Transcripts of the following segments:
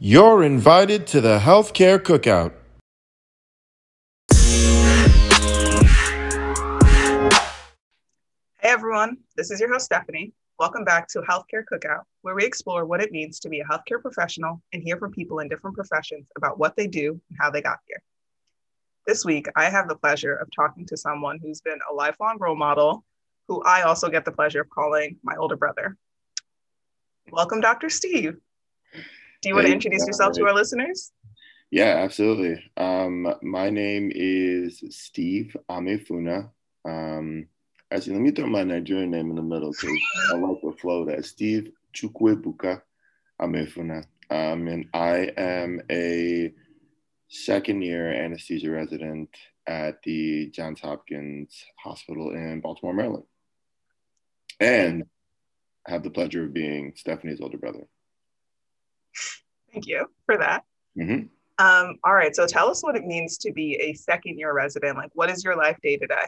You're invited to the healthcare cookout. Hey everyone, this is your host Stephanie. Welcome back to Healthcare Cookout, where we explore what it means to be a healthcare professional and hear from people in different professions about what they do and how they got here. This week, I have the pleasure of talking to someone who's been a lifelong role model, who I also get the pleasure of calling my older brother. Welcome, Dr. Steve. Do you want to introduce yourself to our listeners? Yeah, absolutely. Um, my name is Steve Amefuna. Um, actually, let me throw my Nigerian name in the middle because I like the flow that Steve Chukwuebuka Amefuna. Um, and I am a second year anesthesia resident at the Johns Hopkins Hospital in Baltimore, Maryland. And I have the pleasure of being Stephanie's older brother. Thank you for that. Mm-hmm. Um, all right, so tell us what it means to be a second year resident. Like, what is your life day to day?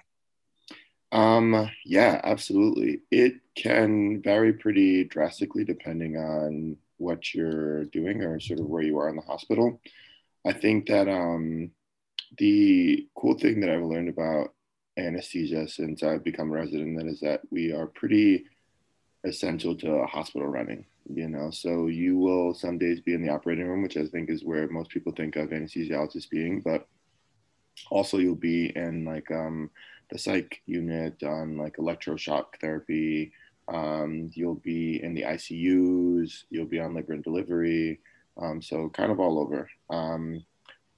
Um, yeah, absolutely. It can vary pretty drastically depending on what you're doing or sort of where you are in the hospital. I think that um, the cool thing that I've learned about anesthesia since I've become a resident is that we are pretty essential to hospital running you know? So you will some days be in the operating room which i think is where most people think of anesthesiologists being but also you'll be in like um, the psych unit on like electroshock therapy. Um, you'll be in the icus you'll be on labor and delivery. Um, so kind of all over. Um,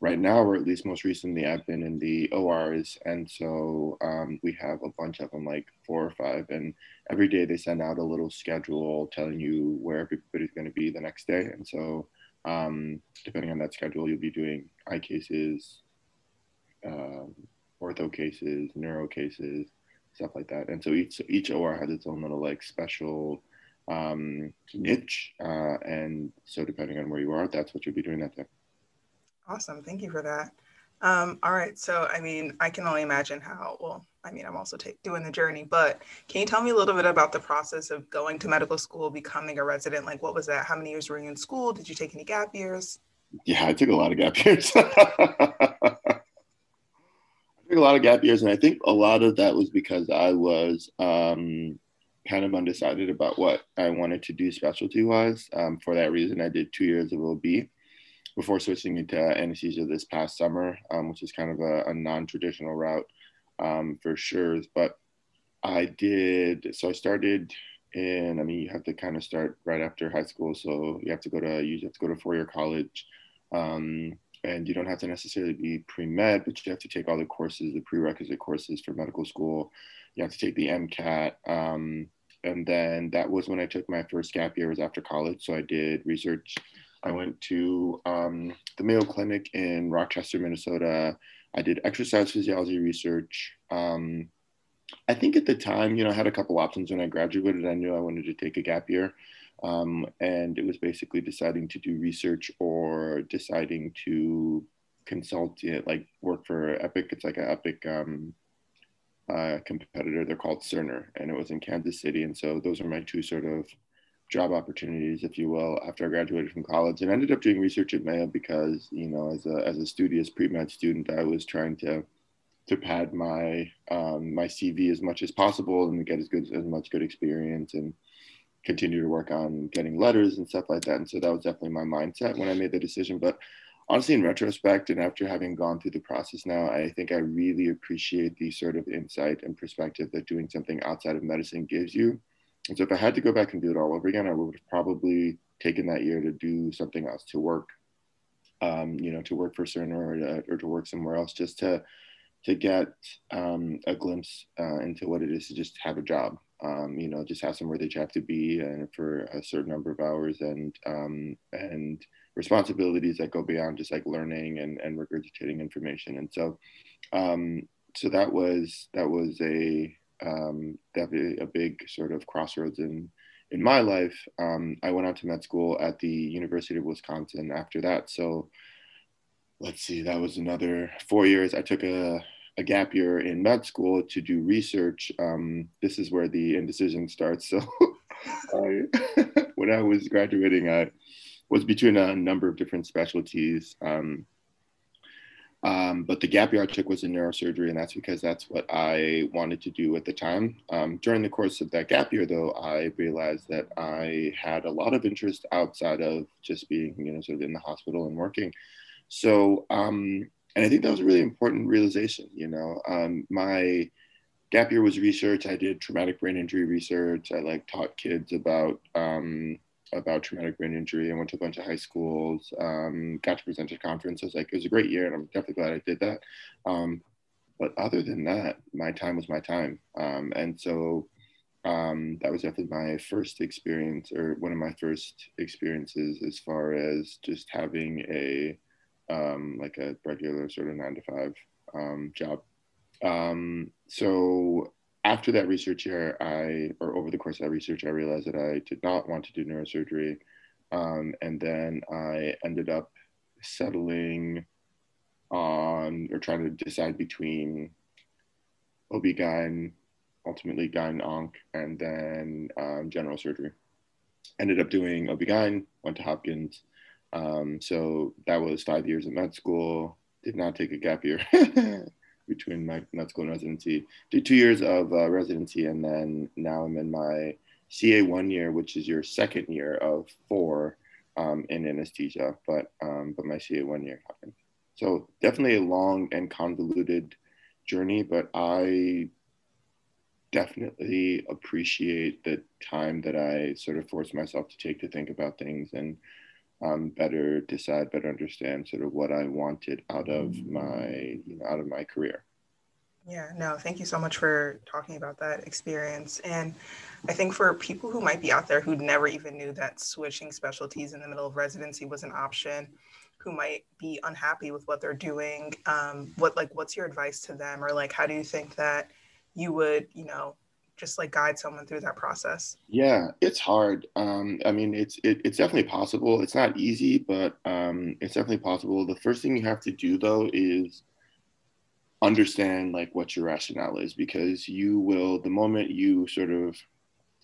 right now, or at least most recently, I've been in the ORs, and so um, we have a bunch of them, like four or five, and every day they send out a little schedule telling you where everybody's going to be the next day, and so um, depending on that schedule, you'll be doing eye cases, um, ortho cases, neuro cases, stuff like that, and so each so each OR has its own little like special um, niche, uh, and so depending on where you are, that's what you'll be doing that day. Awesome. Thank you for that. Um, all right. So, I mean, I can only imagine how, well, I mean, I'm also doing the journey, but can you tell me a little bit about the process of going to medical school, becoming a resident? Like, what was that? How many years were you in school? Did you take any gap years? Yeah, I took a lot of gap years. I took a lot of gap years, and I think a lot of that was because I was um, kind of undecided about what I wanted to do specialty wise. Um, for that reason, I did two years of OB before switching into anesthesia this past summer, um, which is kind of a, a non-traditional route um, for sure. But I did, so I started in, I mean, you have to kind of start right after high school. So you have to go to, you have to go to four-year college. Um, and you don't have to necessarily be pre-med, but you have to take all the courses, the prerequisite courses for medical school. You have to take the MCAT. Um, and then that was when I took my first gap year was after college. So I did research I went to um, the Mayo Clinic in Rochester, Minnesota. I did exercise physiology research. Um, I think at the time, you know, I had a couple options when I graduated. I knew I wanted to take a gap year. Um, and it was basically deciding to do research or deciding to consult, like work for Epic. It's like an Epic um, uh, competitor. They're called Cerner, and it was in Kansas City. And so those are my two sort of job opportunities, if you will, after I graduated from college, and I ended up doing research at Mayo because, you know, as a as a studious pre med student, I was trying to to pad my um, my CV as much as possible and get as good as much good experience and continue to work on getting letters and stuff like that. And so that was definitely my mindset when I made the decision. But honestly, in retrospect, and after having gone through the process now, I think I really appreciate the sort of insight and perspective that doing something outside of medicine gives you and so if I had to go back and do it all over again, I would have probably taken that year to do something else, to work, um, you know, to work for Cerner or to, or to work somewhere else, just to to get um, a glimpse uh, into what it is to just have a job. Um, you know, just have somewhere that you have to be and for a certain number of hours and um, and responsibilities that go beyond just like learning and, and regurgitating information. And so, um, so that was that was a um, definitely a big sort of crossroads in in my life. Um, I went on to med school at the University of Wisconsin after that. So let's see, that was another four years. I took a, a gap year in med school to do research. Um, this is where the indecision starts. So I, when I was graduating, I was between a number of different specialties. Um, um, but the gap year I took was in neurosurgery, and that's because that's what I wanted to do at the time. Um, during the course of that gap year, though, I realized that I had a lot of interest outside of just being, you know, sort of in the hospital and working. So, um, and I think that was a really important realization. You know, um, my gap year was research. I did traumatic brain injury research. I like taught kids about um, about traumatic brain injury. I went to a bunch of high schools, um, got to present at conferences. Like it was a great year, and I'm definitely glad I did that. Um, but other than that, my time was my time, um, and so um, that was definitely my first experience, or one of my first experiences, as far as just having a um, like a regular sort of nine to five um, job. so after that research year, I, or over the course of that research, I realized that I did not want to do neurosurgery. Um, and then I ended up settling on or trying to decide between OB-GYN, ultimately GYN onc, and then um, general surgery. Ended up doing OB-GYN, went to Hopkins. Um, so that was five years of med school, did not take a gap year. between my med school and residency. Did two years of uh, residency, and then now I'm in my CA one year, which is your second year of four um, in anesthesia. But um, but my CA one year happened. So definitely a long and convoluted journey, but I definitely appreciate the time that I sort of forced myself to take to think about things and um, better decide, better understand sort of what I wanted out of my, you know, out of my career. Yeah, no, thank you so much for talking about that experience. And I think for people who might be out there who never even knew that switching specialties in the middle of residency was an option, who might be unhappy with what they're doing, um, what like what's your advice to them, or like how do you think that you would, you know, just like guide someone through that process? Yeah, it's hard. Um, I mean, it's it, it's definitely possible. It's not easy, but um, it's definitely possible. The first thing you have to do though is understand like what your rationale is, because you will the moment you sort of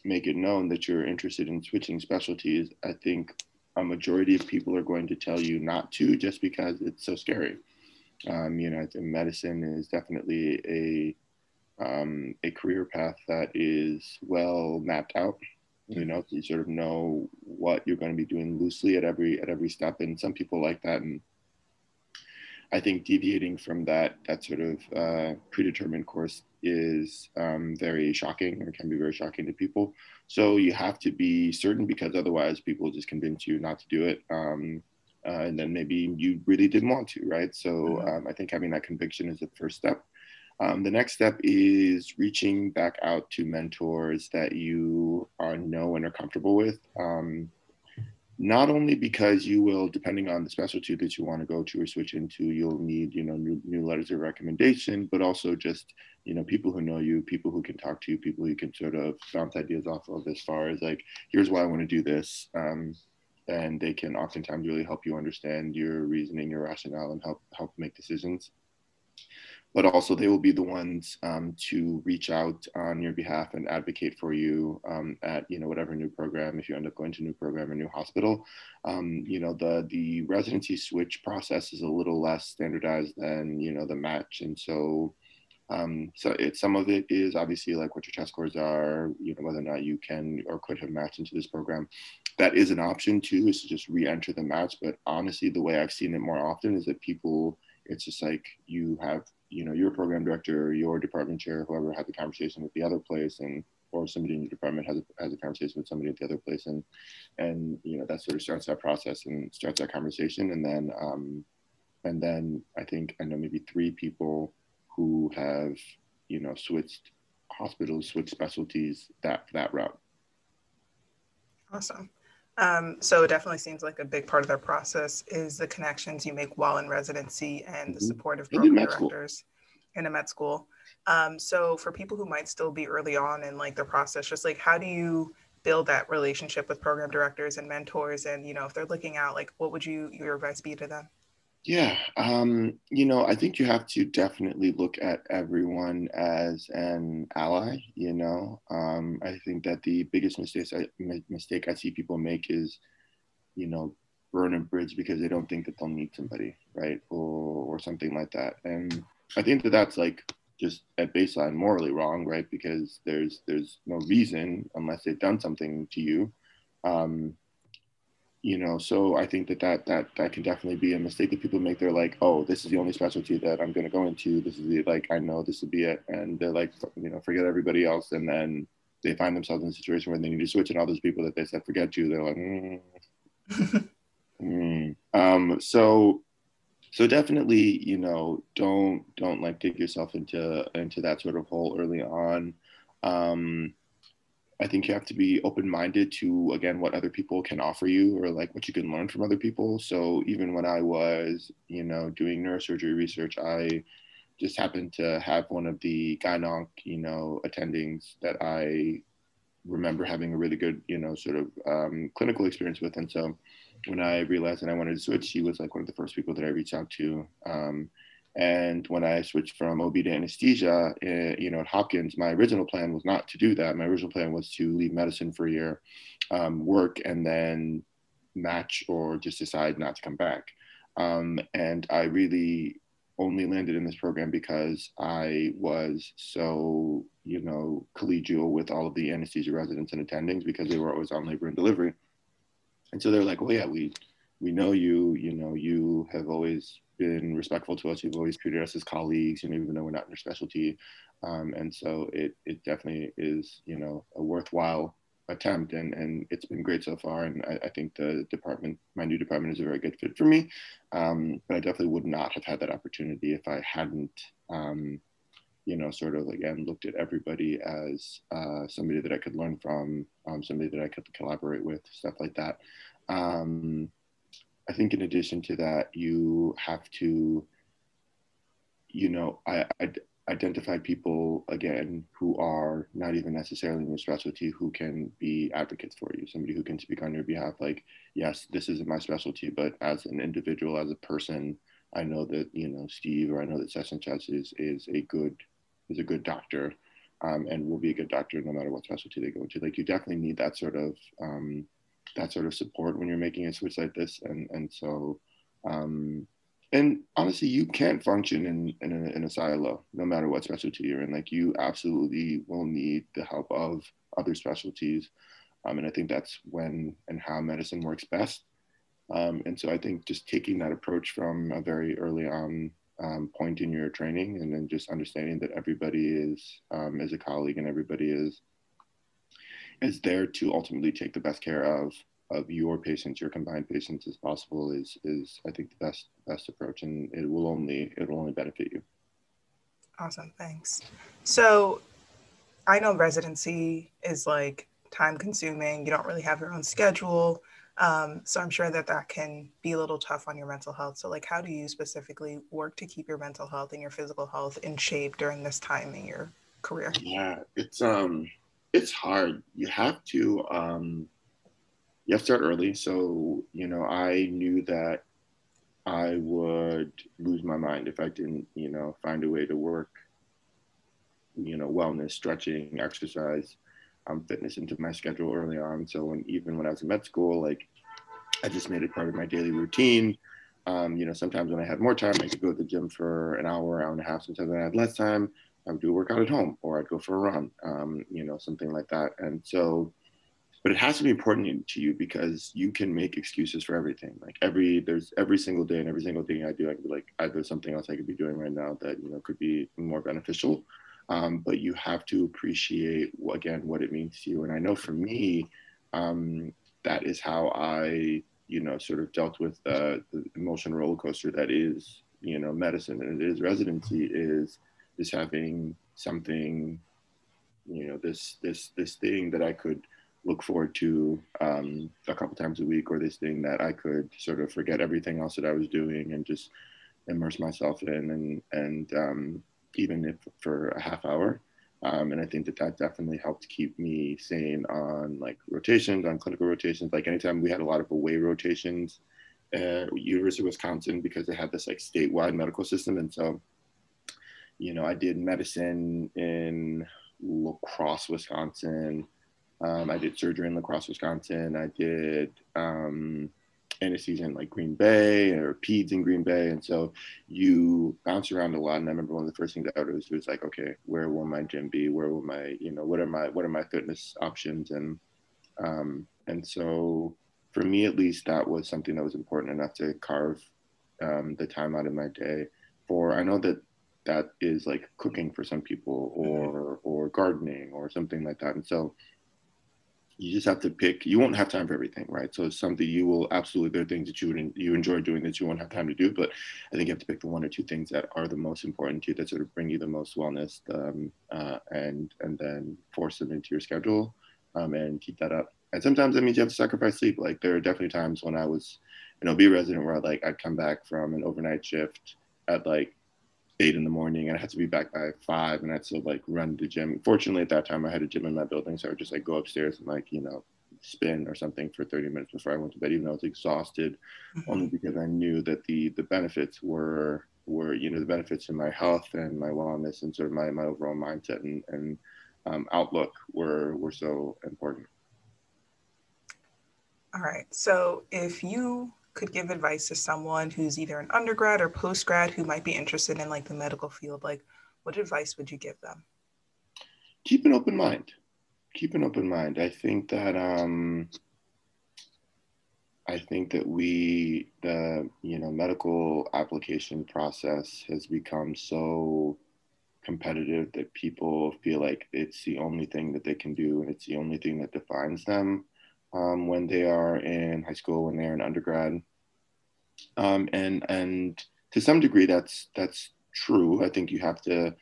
make it known that you're interested in switching specialties, I think a majority of people are going to tell you not to just because it's so scary. Um, you know, medicine is definitely a um, a career path that is well mapped out. You know, you sort of know what you're going to be doing loosely at every at every step, and some people like that. And I think deviating from that that sort of uh, predetermined course is um, very shocking, or can be very shocking to people. So you have to be certain, because otherwise, people just convince you not to do it. Um, uh, and then maybe you really didn't want to, right? So mm-hmm. um, I think having that conviction is the first step. Um, the next step is reaching back out to mentors that you are know and are comfortable with. Um, not only because you will, depending on the specialty that you want to go to or switch into, you'll need, you know, new, new letters of recommendation, but also just, you know, people who know you, people who can talk to you, people who can sort of bounce ideas off of as far as like, here's why I want to do this. Um, and they can oftentimes really help you understand your reasoning, your rationale, and help help make decisions but also they will be the ones um, to reach out on your behalf and advocate for you um, at you know whatever new program if you end up going to new program or new hospital um, you know the the residency switch process is a little less standardized than you know the match and so um, so it, some of it is obviously like what your test scores are, you know, whether or not you can or could have matched into this program. That is an option too, is to just re-enter the match. But honestly, the way I've seen it more often is that people, it's just like you have you know your program director, your department chair, whoever had the conversation with the other place, and or somebody in your department has a, has a conversation with somebody at the other place, and and you know that sort of starts that process and starts that conversation, and then um, and then I think I know maybe three people who have you know switched hospitals, switched specialties that that route. Awesome. Um, so it definitely seems like a big part of their process is the connections you make while in residency and the mm-hmm. support of program directors in a med school. Um, so for people who might still be early on in like the process, just like how do you build that relationship with program directors and mentors? And you know, if they're looking out, like what would you your advice be to them? Yeah, um, you know, I think you have to definitely look at everyone as an ally. You know, um, I think that the biggest mistake I, mistake I see people make is, you know, burn a bridge because they don't think that they'll need somebody, right, or or something like that. And I think that that's like just at baseline morally wrong, right? Because there's there's no reason unless they've done something to you. Um, you know, so I think that, that that that can definitely be a mistake that people make. They're like, oh, this is the only specialty that I'm going to go into. This is the like I know this will be it, and they're like, you know, forget everybody else, and then they find themselves in a situation where they need to switch, and all those people that they said forget you, they're like, mm. mm. Um, so so definitely you know don't don't like dig yourself into into that sort of hole early on um i think you have to be open-minded to again what other people can offer you or like what you can learn from other people so even when i was you know doing neurosurgery research i just happened to have one of the gynonc you know attendings that i remember having a really good you know sort of um, clinical experience with and so when I realized that I wanted to switch, she was like one of the first people that I reached out to. Um, and when I switched from OB to anesthesia, uh, you know, at Hopkins, my original plan was not to do that. My original plan was to leave medicine for a year, um, work, and then match or just decide not to come back. Um, and I really only landed in this program because I was so, you know, collegial with all of the anesthesia residents and attendings because they were always on labor and delivery. And so they're like, well, yeah, we we know you. You know, you have always been respectful to us. You've always treated us as colleagues. You know, even though we're not in your specialty. Um, and so it it definitely is you know a worthwhile attempt and and it's been great so far and I, I, think the department my new department is a very good fit for me um, but i definitely would not have had that opportunity if i hadn't um, you know sort of again looked at everybody as uh, somebody that i could learn from um, somebody that i could collaborate with stuff like that um, i think in addition to that you have to you know I, I identify people again who are not even necessarily in your specialty who can be advocates for you somebody who can speak on your behalf like yes this isn't my specialty but as an individual as a person i know that you know steve or i know that session chess is is a good is a good doctor um, and will be a good doctor no matter what specialty they go into like you definitely need that sort of um, that sort of support when you're making a switch like this and and so um, and honestly, you can't function in in a, in a, silo, no matter what specialty you're in. Like you absolutely will need the help of other specialties, um, and I think that's when and how medicine works best. Um, and so I think just taking that approach from a very early on um, point in your training, and then just understanding that everybody is um, is a colleague and everybody is is there to ultimately take the best care of of your patients, your combined patients as possible is is I think the best best approach, and it will only it will only benefit you. Awesome, thanks. So, I know residency is like time consuming. You don't really have your own schedule, um, so I'm sure that that can be a little tough on your mental health. So, like, how do you specifically work to keep your mental health and your physical health in shape during this time in your career? Yeah, it's um, it's hard. You have to um you have to start early. So, you know, I knew that I would lose my mind if I didn't, you know, find a way to work, you know, wellness, stretching, exercise, um, fitness into my schedule early on. So when even when I was in med school, like I just made it part of my daily routine. Um, you know, sometimes when I had more time, I could go to the gym for an hour, hour and a half. Sometimes when I had less time, I would do a workout at home or I'd go for a run, um, you know, something like that. And so but it has to be important to you because you can make excuses for everything. Like every there's every single day and every single thing I do, I could be like, there's something else I could be doing right now that you know could be more beneficial. Um, but you have to appreciate again what it means to you. And I know for me, um, that is how I you know sort of dealt with the, the emotion roller coaster that is you know medicine and it is residency is is having something you know this this this thing that I could look forward to um, a couple times a week or this thing that I could sort of forget everything else that I was doing and just immerse myself in and and um, even if for a half hour. Um, and I think that that definitely helped keep me sane on like rotations on clinical rotations. Like anytime we had a lot of away rotations at University of Wisconsin because they had this like statewide medical system. And so you know I did medicine in La Crosse Wisconsin um, I did surgery in La Crosse, Wisconsin. I did um, anesthesia in like Green Bay or peds in Green Bay. And so you bounce around a lot. And I remember one of the first things I would was like, okay, where will my gym be? Where will my, you know, what are my, what are my fitness options? And, um, and so for me, at least that was something that was important enough to carve um, the time out of my day for, I know that that is like cooking for some people or, or gardening or something like that. And so you just have to pick you won't have time for everything right? So it's something you will absolutely there are things that you would you enjoy doing that you won't have time to do but i think you have to pick the one or two things that are the most important to you that sort of bring you the most wellness um, uh, and and then force them into your schedule um, and keep that up. And sometimes that means you have to sacrifice sleep. Like there are definitely times when i was an ob resident where I'd, like i'd come back from an overnight shift at like eight in the morning and I had to be back by five and I had to like run to the gym. Fortunately at that time I had a gym in my building. So I would just like go upstairs and like, you know, spin or something for 30 minutes before I went to bed, even though I was exhausted, mm-hmm. only because I knew that the the benefits were were, you know, the benefits in my health and my wellness and sort of my, my overall mindset and, and um, outlook were were so important. All right. So if you could give advice to someone who's either an undergrad or post grad who might be interested in like the medical field, like what advice would you give them? Keep an open mind. Keep an open mind. I think that um, I think that we the you know medical application process has become so competitive that people feel like it's the only thing that they can do and it's the only thing that defines them um, when they are in high school, when they're in undergrad. Um, and and to some degree, that's that's true. I think you have to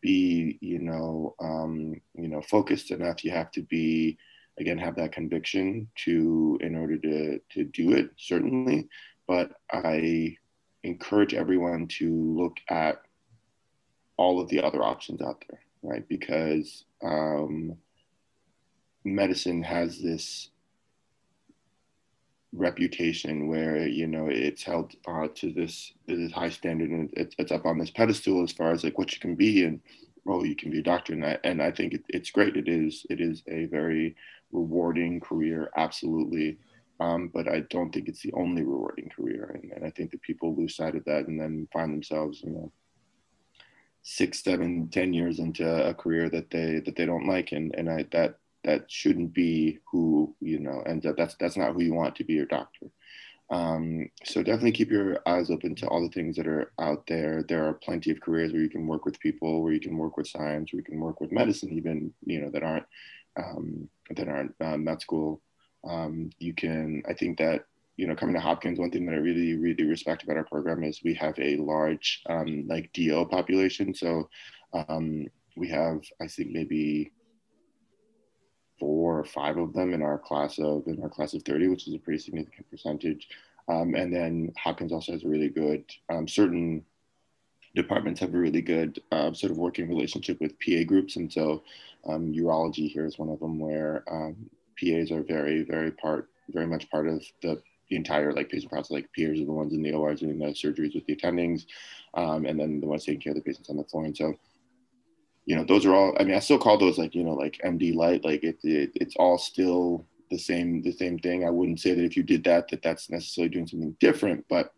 be, you know, um, you know, focused enough. You have to be, again, have that conviction to in order to to do it. Certainly, but I encourage everyone to look at all of the other options out there, right? Because um, medicine has this reputation where you know it's held uh, to this this high standard and it's, it's up on this pedestal as far as like what you can be and oh you can be a doctor. And I, and I think it, it's great. It is it is a very rewarding career absolutely. Um, but I don't think it's the only rewarding career. And, and I think that people lose sight of that and then find themselves you know six seven ten years into a career that they that they don't like. And and I that that shouldn't be who you know and that's that's not who you want to be your doctor. Um, so definitely keep your eyes open to all the things that are out there. There are plenty of careers where you can work with people where you can work with science where you can work with medicine even you know that aren't um, that aren't uh, med school. Um, you can i think that you know coming to hopkins one thing that i really really respect about our program is we have a large um, like DO population. So um, we have i think maybe four or five of them in our class of in our class of 30, which is a pretty significant percentage. Um, and then Hopkins also has a really good um, certain departments have a really good uh, sort of working relationship with PA groups, and so um, urology here is one of them where um, PAs are very very part very much part of the the entire like patient process. Like PAs are the ones in the OR doing the surgeries with the attendings, um, and then the ones taking care of the patients on the floor. And so you know, those are all. I mean, I still call those like you know like MD light. Like it, it it's all still the same the same thing. I wouldn't say that if you did that that that's necessarily doing something different, but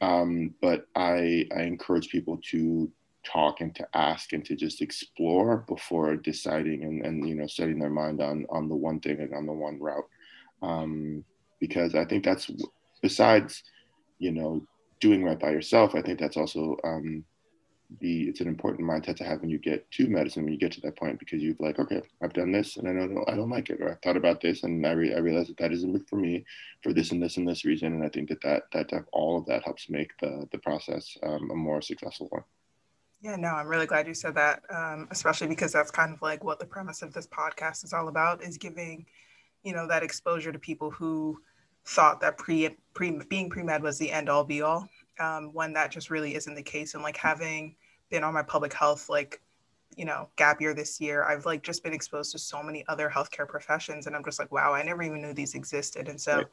um, but I I encourage people to talk and to ask and to just explore before deciding and, and you know setting their mind on on the one thing and on the one route um, because I think that's besides you know doing right by yourself I think that's also um, the it's an important mindset to have when you get to medicine when you get to that point because you've like okay I've done this and I know I don't like it or I've thought about this and I, re- I realize that that isn't for me for this and this and this reason and I think that that that all of that helps make the the process um, a more successful one. Yeah, no, I'm really glad you said that, um, especially because that's kind of like what the premise of this podcast is all about: is giving, you know, that exposure to people who thought that pre, pre being pre med was the end all be all, um, when that just really isn't the case, and like having been on my public health like you know gap year this year i've like just been exposed to so many other healthcare professions and i'm just like wow i never even knew these existed and so right.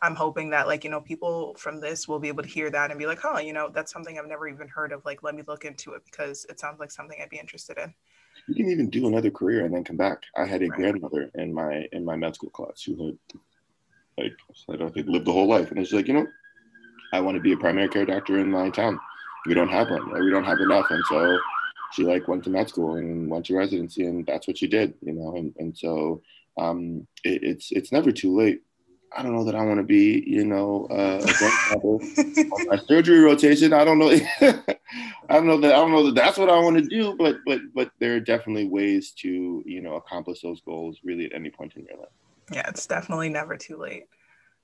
i'm hoping that like you know people from this will be able to hear that and be like oh you know that's something i've never even heard of like let me look into it because it sounds like something i'd be interested in you can even do another career and then come back i had a right. grandmother in my in my med school class who had Like I don't think lived the whole life, and it's like you know, I want to be a primary care doctor in my town. We don't have one. We don't have enough, and so she like went to med school and went to residency, and that's what she did. You know, and and so um, it, it's it's never too late. I don't know that I want to be, you know, uh, on my surgery rotation. I don't know. I don't know that I don't know that that's what I want to do, but but but there are definitely ways to, you know, accomplish those goals really at any point in your life. Yeah, it's definitely never too late.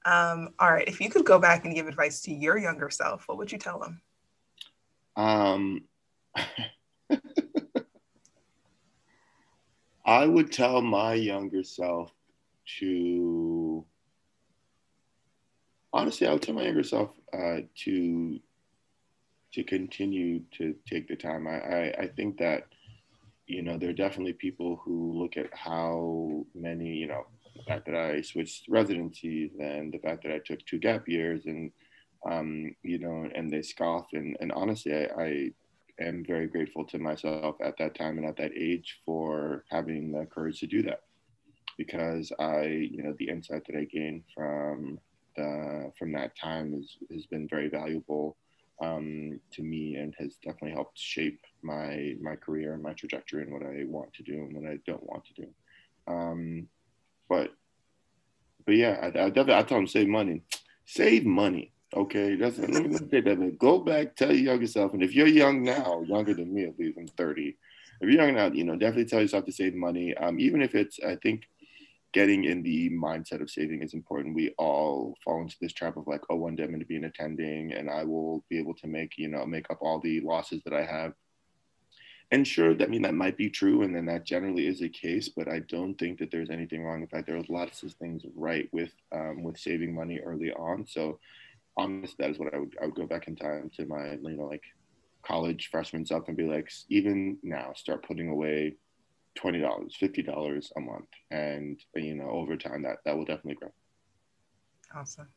Um, all right, if you could go back and give advice to your younger self, what would you tell them? Um, I would tell my younger self to honestly, I would tell my younger self uh, to to continue to take the time. I, I, I think that you know there are definitely people who look at how many you know the fact that I switched residencies and the fact that I took two gap years and um, you know and they scoff and and honestly I, I am very grateful to myself at that time and at that age for having the courage to do that because I you know the insight that I gained from uh, from that time has, has been very valuable um, to me and has definitely helped shape my my career and my trajectory and what I want to do and what I don't want to do. Um, but but yeah, I, I definitely I tell them save money, save money. Okay, that's let me say that. Go back, tell your younger self, and if you're young now, younger than me at least, I'm 30. If you're young now, you know, definitely tell yourself to save money. Um, even if it's, I think getting in the mindset of saving is important. We all fall into this trap of like, oh, one day I'm going to be an attending and I will be able to make, you know, make up all the losses that I have. And sure, I mean, that might be true. And then that generally is the case, but I don't think that there's anything wrong. In fact, there are lots of things right with, um, with saving money early on. So honestly, that is what I would, I would go back in time to my, you know, like college freshman self and be like, even now start putting away twenty dollars, fifty dollars a month, and you know over time that that will definitely grow. Awesome.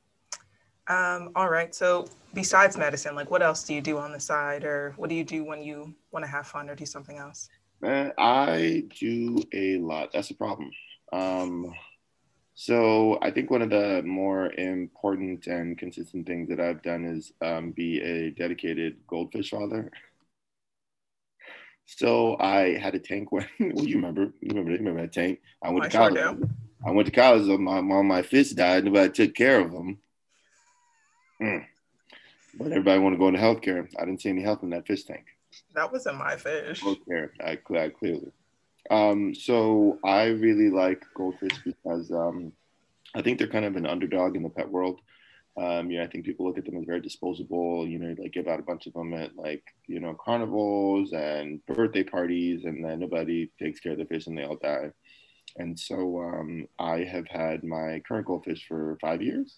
Um, all right. So besides medicine, like what else do you do on the side, or what do you do when you want to have fun or do something else? Man, I do a lot. That's a problem. Um, so I think one of the more important and consistent things that I've done is um, be a dedicated goldfish father. So I had a tank when well, you remember you remember you remember that tank. I went I to college. Sure I went to college. So my mom, my fish died. Nobody took care of them. Mm. But everybody want to go into healthcare. I didn't see any health in that fish tank. That wasn't my fish. Healthcare, I, I clearly. Um, so I really like goldfish because um, I think they're kind of an underdog in the pet world. Um, you know, I think people look at them as very disposable. You know, like give out a bunch of them at like you know carnivals and birthday parties, and then nobody takes care of the fish and they all die. And so um, I have had my current goldfish for five years,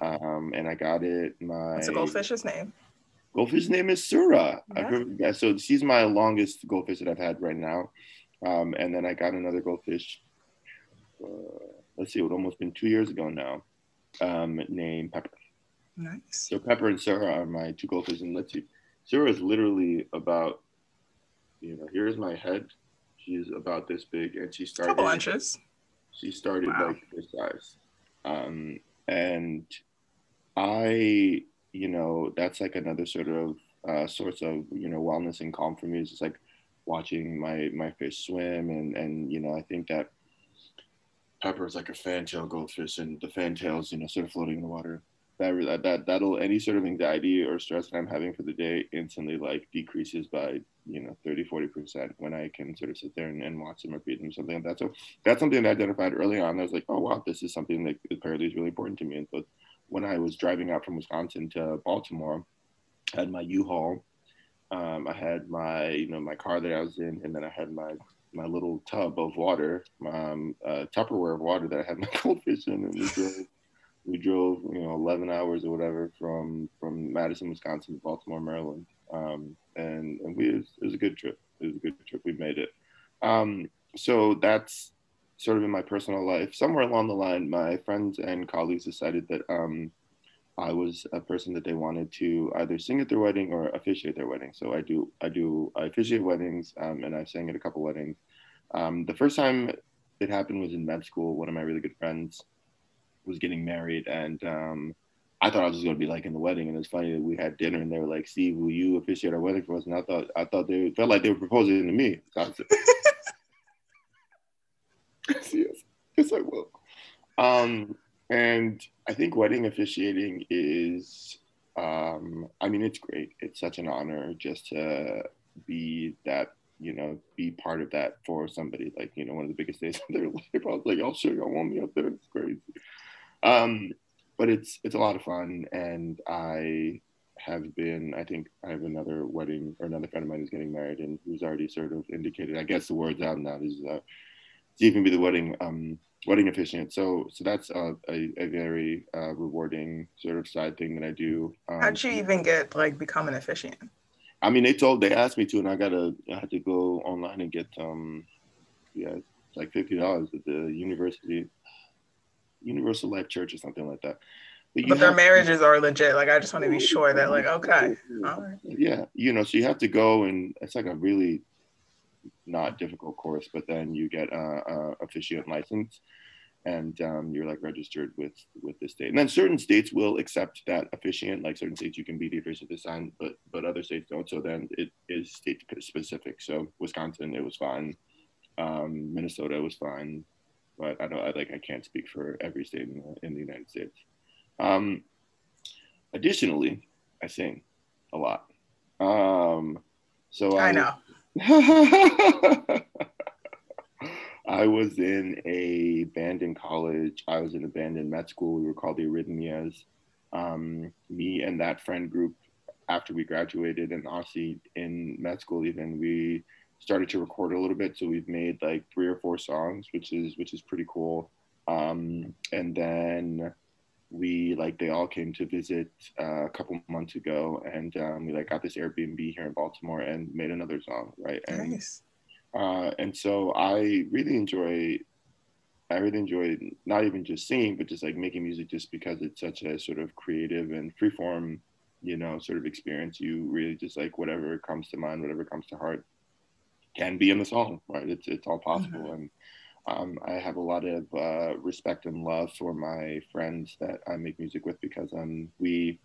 um, and I got it. My what's the goldfish's name? Goldfish's name is Sura. Yeah. so she's my longest goldfish that I've had right now. Um, and then I got another goldfish. Uh, let's see, it would almost been two years ago now um, named Pepper. Nice. So Pepper and Sura are my two goldfish, and let's see, Sura is literally about, you know, here's my head. She's about this big, and she started. Couple inches. She started wow. like this size, um, and I, you know, that's like another sort of uh, source of you know wellness and calm for me. It's just like watching my my fish swim, and and you know, I think that pepper is like a fantail goldfish, and the fantails, you know, sort of floating in the water. That that that'll any sort of anxiety or stress that I'm having for the day instantly like decreases by you know 30 40 percent when I can sort of sit there and, and watch them or feed them something like that. So that's something I identified early on. I was like, oh wow, this is something that apparently is really important to me. And so when I was driving out from Wisconsin to Baltimore, I had my U-Haul. Um, I had my you know my car that I was in, and then I had my my little tub of water, um, uh, Tupperware of water that I had my goldfish in, and we drove, we drove, you know, 11 hours or whatever from from Madison, Wisconsin to Baltimore, Maryland, um, and and we it was, it was, a good trip. It was a good trip. We made it. Um, so that's sort of in my personal life. Somewhere along the line, my friends and colleagues decided that um, I was a person that they wanted to either sing at their wedding or officiate their wedding. So I do, I do, I officiate weddings, um, and I've sang at a couple weddings. Um, the first time it happened was in med school. One of my really good friends was getting married, and um, I thought I was just gonna be like in the wedding, and it's funny that we had dinner, and they were like, "Steve, will you officiate our wedding for us?" And I thought I thought they felt like they were proposing to me. yes, yes, I will. um, and I think wedding officiating is, um, I mean, it's great. It's such an honor just to be that you know, be part of that for somebody like, you know, one of the biggest days of their life. I was like, I'll show you, I want me up there. It's crazy. Um, but it's it's a lot of fun, and I have been. I think I have another wedding or another friend of mine who's getting married, and who's already sort of indicated. I guess the word's out now is uh, Steve can be the wedding um, wedding officiant. So so that's a, a, a very uh, rewarding sort of side thing that I do. Um, How'd you even get like become an officiant? I mean, they told they asked me to, and I gotta I had to go online and get um yeah like fifty dollars at the university Universal Life Church or something like that. But, but their marriages are legit. Like I just want to be sure that like okay, right. Yeah, you know, so you have to go and it's like a really not difficult course, but then you get a, a officiant license and um, you're like registered with with the state. And then certain states will accept that officiant. Like certain states, you can be the officiant to sign, but but other states don't. So then it is state specific. So Wisconsin, it was fine. Um, Minnesota was fine but I don't I, like I can't speak for every state in the, in the United States. Um, additionally, I sing a lot. Um, so I, I know. I was in a band in college. I was in a band in med school. We were called the Arrhythmias. Um, me and that friend group, after we graduated, and Aussie in med school, even we started to record a little bit. So we've made like three or four songs, which is which is pretty cool. Um, and then we like they all came to visit uh, a couple months ago, and um, we like got this Airbnb here in Baltimore and made another song, right? And, nice. Uh, and so I really enjoy. I really enjoy not even just singing, but just like making music, just because it's such a sort of creative and freeform, you know, sort of experience. You really just like whatever comes to mind, whatever comes to heart, can be in the song, right? It's it's all possible, mm-hmm. and um, I have a lot of uh, respect and love for my friends that I make music with because um, we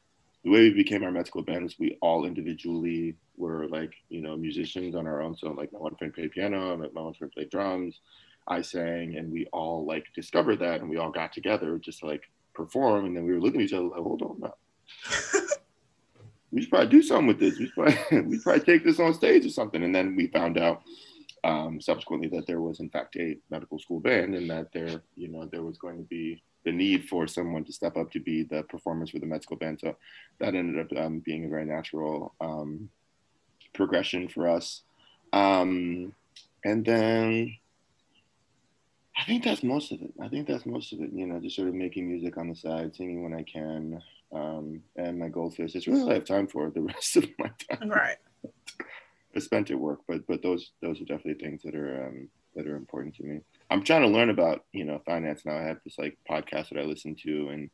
the way we became our med school band is we all individually were like you know musicians on our own. So like my one friend played piano, my one friend played drums, I sang, and we all like discovered that, and we all got together just to like perform, and then we were looking at each other like, hold on now. we should probably do something with this. We should probably, we should probably take this on stage or something. And then we found out um, subsequently that there was in fact a medical school band and that there, you know, there was going to be the need for someone to step up to be the performers for the med school band. So that ended up um, being a very natural um, progression for us. Um, and then I think that's most of it. I think that's most of it. You know, just sort of making music on the side, singing when I can, um, and my goldfish. It's really all I have time for the rest of my time. Right. I spent at work, but but those those are definitely things that are um, that are important to me. I'm trying to learn about you know finance now. I have this like podcast that I listen to, and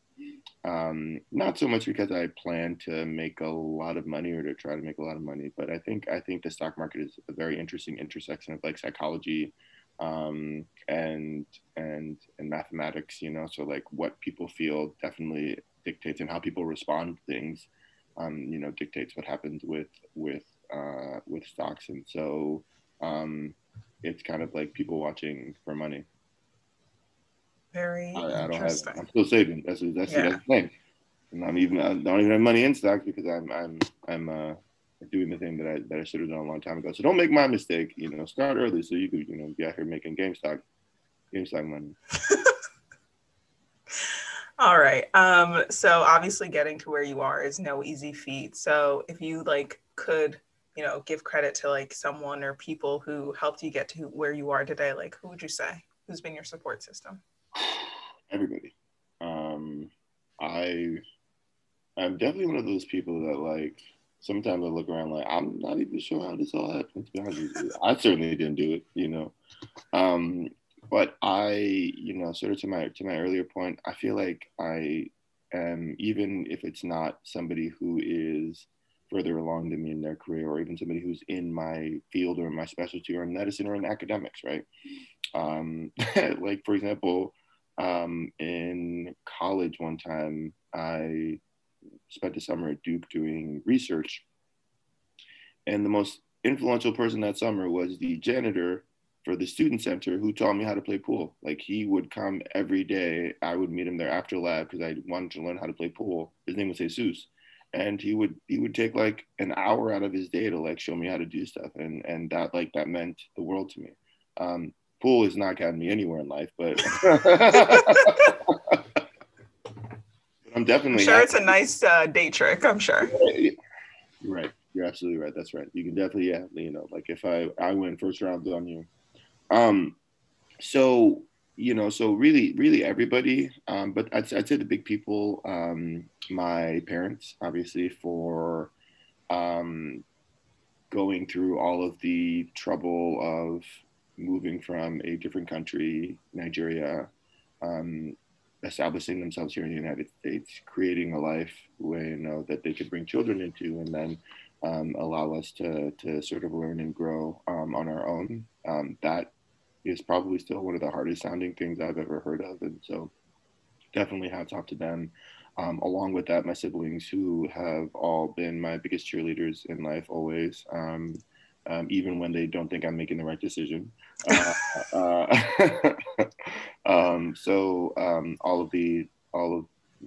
um, not so much because I plan to make a lot of money or to try to make a lot of money, but I think I think the stock market is a very interesting intersection of like psychology um, and and and mathematics. You know, so like what people feel definitely dictates and how people respond to things, um, you know, dictates what happens with with uh, with stocks. And so um, it's kind of like people watching for money. Very I, I don't have. I'm still saving. That's that's, yeah. that's the thing. And I'm even I don't even have money in stocks because I'm I'm I'm uh, doing the thing that I that I should have done a long time ago. So don't make my mistake. You know, start early so you could you know be out here making GameStop GameStop money. All right. Um, so obviously getting to where you are is no easy feat. So if you like could, you know, give credit to like someone or people who helped you get to where you are today, like who would you say? Who's been your support system? Everybody. Um, I I'm definitely one of those people that like sometimes I look around like I'm not even sure how this all happened. I certainly didn't do it, you know. Um, but I, you know, sort of to my to my earlier point, I feel like I am even if it's not somebody who is further along than me in their career, or even somebody who's in my field or in my specialty or in medicine or in academics, right? Um, like for example, um, in college one time, I spent a summer at Duke doing research. And the most influential person that summer was the janitor for the student center who taught me how to play pool. Like he would come every day. I would meet him there after lab because I wanted to learn how to play pool. His name was Jesus. And he would he would take like an hour out of his day to like show me how to do stuff. And and that like that meant the world to me. Um, pool has not gotten me anywhere in life, but I'm definitely I'm sure it's a nice uh, date trick. I'm sure. Right. You're absolutely right. That's right. You can definitely, yeah, you know, like if I I win first round on you. Um, so you know, so really, really everybody, um, but I'd, I'd say the big people, um, my parents, obviously, for um, going through all of the trouble of moving from a different country, Nigeria, um, establishing themselves here in the United States, creating a life where you know that they could bring children into, and then um, allow us to to sort of learn and grow um, on our own. Um, that is probably still one of the hardest sounding things I've ever heard of, and so definitely hats off to them. Um, along with that, my siblings who have all been my biggest cheerleaders in life, always. Um, um, even when they don't think I'm making the right decision. Uh, uh, um, so um, all of the all of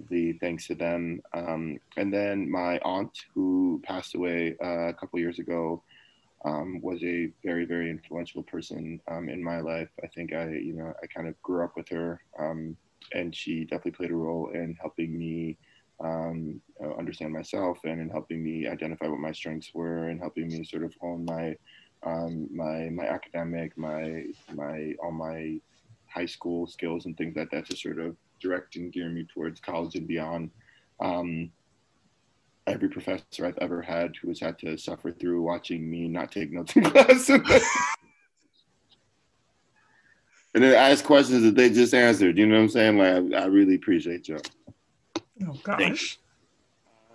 the thanks to them, um, and then my aunt who passed away uh, a couple years ago um, was a very very influential person um, in my life. I think I you know I kind of grew up with her, and she definitely played a role in helping me um, understand myself and in helping me identify what my strengths were and helping me sort of hone my um, my my academic my my all my high school skills and things like that to sort of direct and gear me towards college and beyond. Um, every professor I've ever had who has had to suffer through watching me not take notes in class. and then ask questions that they just answered. You know what I'm saying? Like I, I really appreciate you. Oh gosh.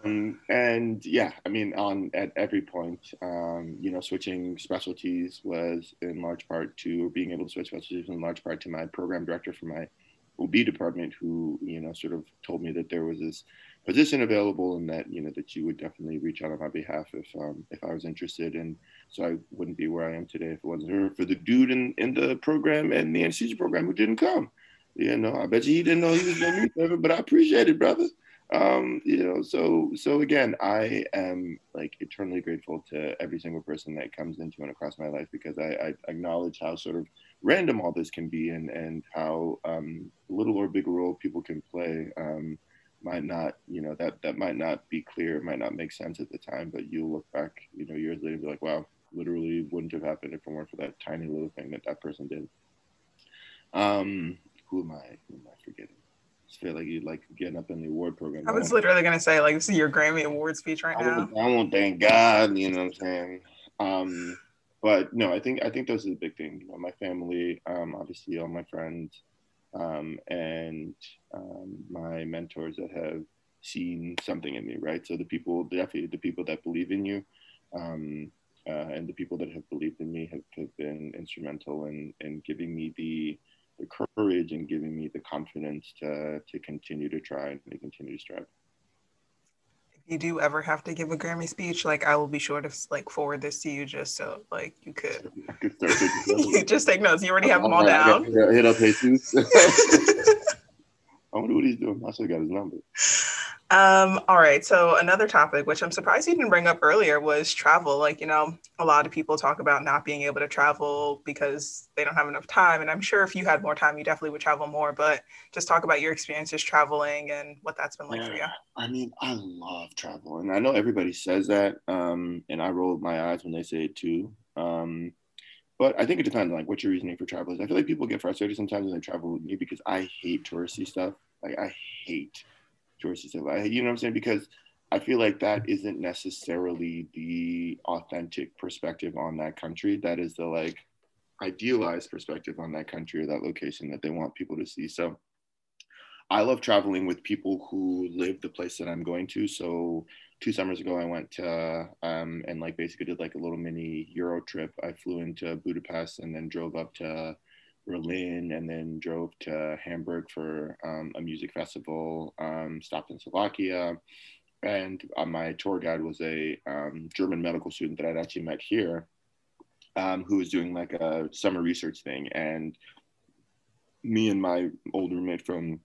Um, and yeah, I mean, on at every point, um, you know, switching specialties was in large part to, being able to switch specialties in large part to my program director for my OB department, who you know sort of told me that there was this position available and that you know that you would definitely reach out on my behalf if um, if I was interested, and so I wouldn't be where I am today if it wasn't for the dude in in the program and the anesthesia program who didn't come. You know, I bet you he didn't know he was to meet Evan, but I appreciate it, brother. Um, you know, so so again, I am like eternally grateful to every single person that comes into and across my life because I, I acknowledge how sort of random all this can be and and how um, little or big role people can play. Um, might not, you know, that that might not be clear, might not make sense at the time, but you'll look back, you know, years later and be like, wow, literally wouldn't have happened if it weren't for that tiny little thing that that person did. Um, who am I? Who am I forgetting? I feel like you like getting up in the award program. I was I literally gonna say like this is your Grammy award speech right I now. I won't thank God, you know what I'm saying. Um, but no, I think I think those are the big things. You know, my family, um, obviously all my friends, um, and um, my mentors that have seen something in me, right? So the people, definitely the people that believe in you, um, uh, and the people that have believed in me have, have been instrumental in in giving me the the courage and giving me the confidence to to continue to try and to continue to strive. You do ever have to give a Grammy speech, like I will be sure to like forward this to you just so like you could, could just take notes. You already have them all down. Hit up Jesus. I wonder what he's doing. I still got his number. Um, all right. So another topic, which I'm surprised you didn't bring up earlier, was travel. Like, you know, a lot of people talk about not being able to travel because they don't have enough time. And I'm sure if you had more time, you definitely would travel more. But just talk about your experiences traveling and what that's been like yeah, for you. I mean, I love travel. And I know everybody says that. Um, and I roll my eyes when they say it too. Um, but I think it depends on like what your reasoning for travel is. I feel like people get frustrated sometimes when they travel with me because I hate touristy stuff. Like I hate You know what I'm saying? Because I feel like that isn't necessarily the authentic perspective on that country. That is the like idealized perspective on that country or that location that they want people to see. So I love traveling with people who live the place that I'm going to. So two summers ago, I went to um, and like basically did like a little mini Euro trip. I flew into Budapest and then drove up to Berlin and then drove to Hamburg for um, a music festival, um, stopped in Slovakia. And uh, my tour guide was a um, German medical student that I'd actually met here um, who was doing like a summer research thing. And me and my old roommate from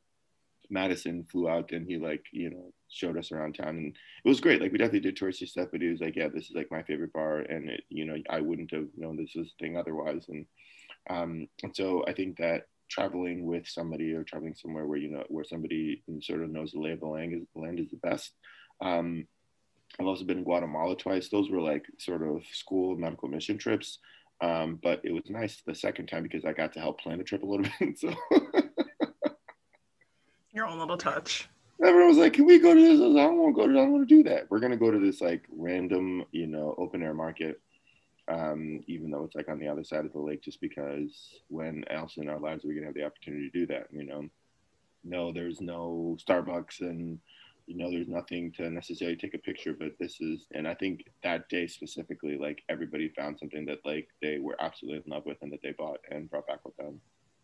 Madison flew out and he like, you know, showed us around town and it was great. Like we definitely did touristy stuff, but he was like, yeah, this is like my favorite bar. And it, you know, I wouldn't have known this was a thing otherwise. And um, and so I think that traveling with somebody or traveling somewhere where you know where somebody sort of knows the lay of the land is, the land is the best. Um, I've also been in Guatemala twice. Those were like sort of school medical mission trips. Um, but it was nice the second time because I got to help plan the trip a little bit. So your own little touch. Everyone was like, "Can we go to this?" I, was like, I don't want to go to. I don't want to do that. We're gonna go to this like random, you know, open air market um, even though it's like on the other side of the lake, just because when else in our lives are we gonna have the opportunity to do that? You know, no, there's no Starbucks and you know, there's nothing to necessarily take a picture, but this is, and I think that day specifically, like everybody found something that like they were absolutely in love with and that they bought and brought back with them.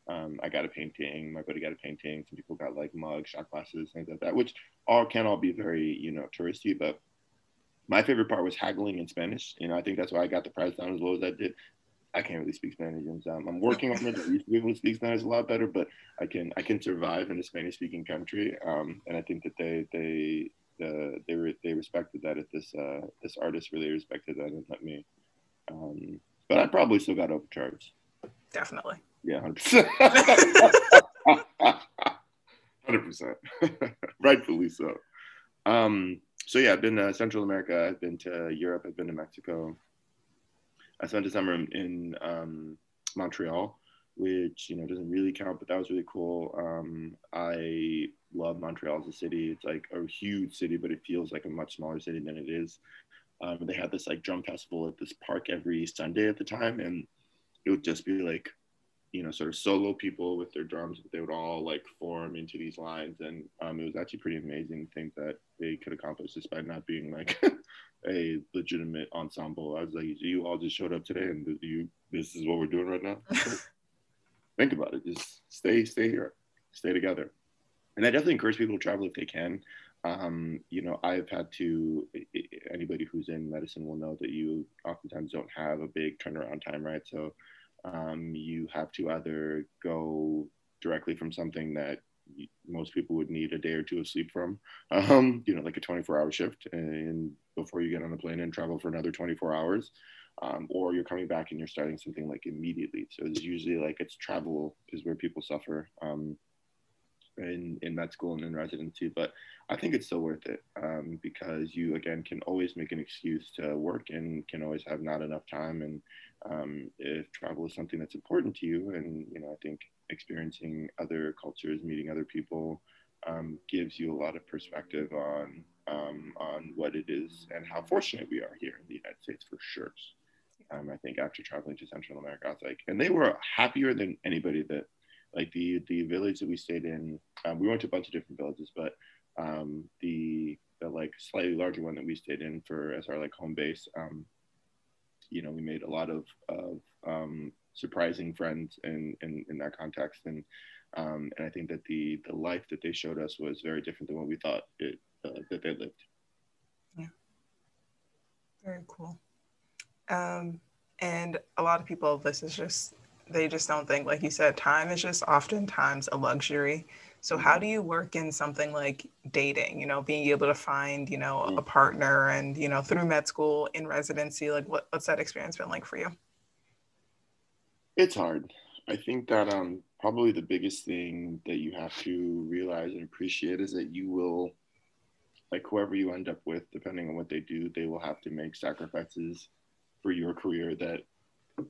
Um, I got a painting. My buddy got a painting. Some people got like mugs, shot glasses, things like that, which all can all be very, you know, touristy, but my favorite part was haggling in Spanish. You know, I think that's why I got the price down as low as I did. I can't really speak Spanish, and um, I'm working on it. I used to be able to speak Spanish a lot better, but I can I can survive in a Spanish-speaking country, um, and I think that they they uh, they re- they respected that. At this uh, this artist really respected that and let me. Um, but I probably still got overcharged. Definitely. Yeah, hundred percent. Hundred percent. Rightfully so. Um, so yeah, I've been to Central America. I've been to Europe. I've been to Mexico. I spent a summer in, in um, Montreal, which you know doesn't really count, but that was really cool. Um, I love Montreal as a city. It's like a huge city, but it feels like a much smaller city than it is. Um, they had this like drum festival at this park every Sunday at the time, and it would just be like you know, sort of solo people with their drums, they would all like form into these lines. And um, it was actually pretty amazing things that they could accomplish despite not being like a legitimate ensemble. I was like, you all just showed up today and you, this is what we're doing right now. Think about it. Just stay, stay here, stay together. And I definitely encourage people to travel if they can. Um, you know, I've had to, anybody who's in medicine will know that you oftentimes don't have a big turnaround time, right? So um, you have to either go directly from something that most people would need a day or two of sleep from, um, you know, like a 24 hour shift and before you get on a plane and travel for another 24 hours. Um, or you're coming back and you're starting something like immediately. So it's usually like it's travel is where people suffer um, in, in med school and in residency. But I think it's still worth it um, because you, again, can always make an excuse to work and can always have not enough time. And um, if travel is something that's important to you and you know i think experiencing other cultures meeting other people um, gives you a lot of perspective on um, on what it is and how fortunate we are here in the united states for sure um, i think after traveling to central america i was like and they were happier than anybody that like the the village that we stayed in um, we went to a bunch of different villages but um, the the like slightly larger one that we stayed in for as our like home base um, you know we made a lot of, of um, surprising friends in, in, in that context and um, and I think that the the life that they showed us was very different than what we thought it, uh, that they lived. Yeah, very cool. Um, and a lot of people, this is just they just don't think, like you said, time is just oftentimes a luxury. So how do you work in something like dating, you know, being able to find, you know, a partner and, you know, through med school in residency, like what, what's that experience been like for you? It's hard. I think that um probably the biggest thing that you have to realize and appreciate is that you will like whoever you end up with, depending on what they do, they will have to make sacrifices for your career that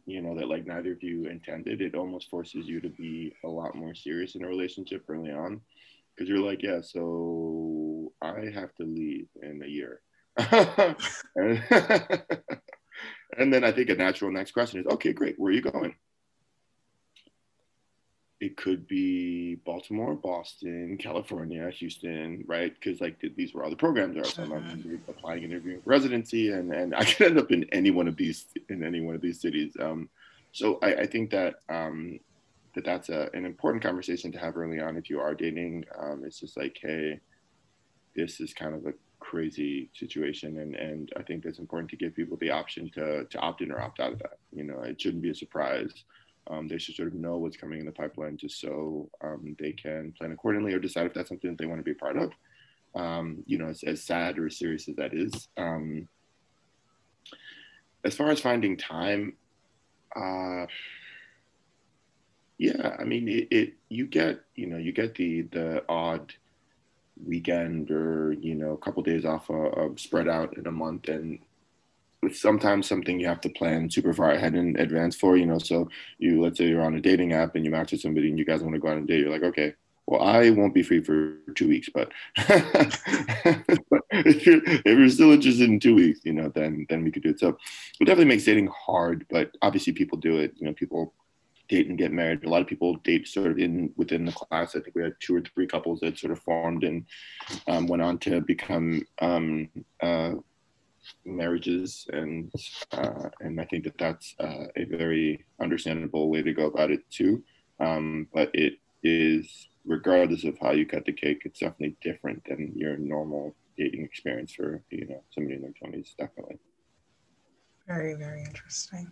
you know that like neither of you intended it almost forces you to be a lot more serious in a relationship early on. Because you're like yeah so i have to leave in a year. And, then i think a natural next question is okay great where are you going it could be Baltimore, Boston, California, Houston, right? Because like these were all the programs there. So I'm applying interviewing for residency, and and I could end up in any one of these in any one of these cities. Um, so I, I think that um, that that's a, an important conversation to have early on if you are dating. Um, it's just like, hey, this is kind of a crazy situation, and and I think it's important to give people the option to to opt in or opt out of that. You know, it shouldn't be a surprise. Um, they should sort of know what's coming in the pipeline just so um, they can plan accordingly or decide if that's something that they want to be a part of. Um, you know, as, as, sad or serious as that is. Um, as far as finding time, uh, yeah, I mean, it, it, you get you know you get the the odd weekend or you know a couple days off uh, spread out in a month, and it's sometimes something you have to plan super far ahead in advance for. You know, so you let's say you're on a dating app and you match with somebody and you guys want to go out on a date, you're like, okay, well, I won't be free for two weeks, but, but if, you're, if you're still interested in two weeks, you know, then then we could do it. So it definitely makes dating hard, but obviously people do it. You know, people date and get married. A lot of people date sort of in within the class. I think we had two or three couples that sort of formed and um, went on to become um, uh, marriages, and uh, and I think that that's uh, a very understandable way to go about it too. Um, but it is, regardless of how you cut the cake, it's definitely different than your normal dating experience for you know somebody in their twenties. Definitely. Very very interesting.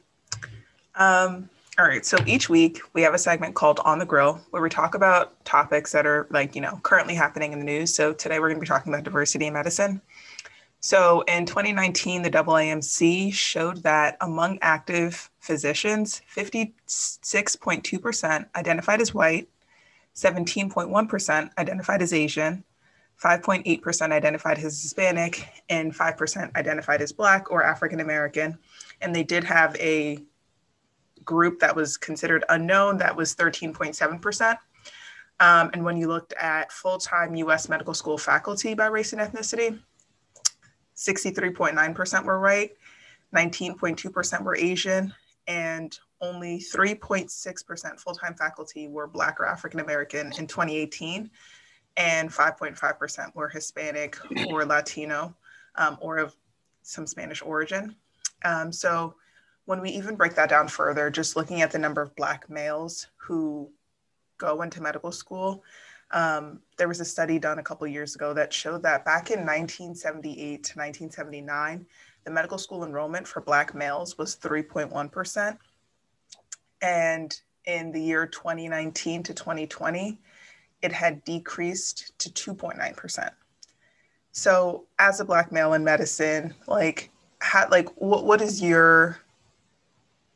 Um, all right. So each week we have a segment called On the Grill where we talk about topics that are like, you know, currently happening in the news. So today we're going to be talking about diversity in medicine. So in 2019, the AAMC showed that among active physicians, 56.2% identified as white, 17.1% identified as Asian, 5.8% identified as Hispanic, and 5% identified as Black or African American. And they did have a group that was considered unknown, that was 13.7%. Um, and when you looked at full time US medical school faculty by race and ethnicity, 63.9% were white, 19.2% were Asian, and only 3.6% full time faculty were Black or African American in 2018, and 5.5% were Hispanic or Latino um, or of some Spanish origin. Um, so when we even break that down further, just looking at the number of Black males who go into medical school, um, there was a study done a couple years ago that showed that back in 1978 to 1979, the medical school enrollment for Black males was 3.1%. And in the year 2019 to 2020, it had decreased to 2.9%. So, as a Black male in medicine, like, how, like what, what is your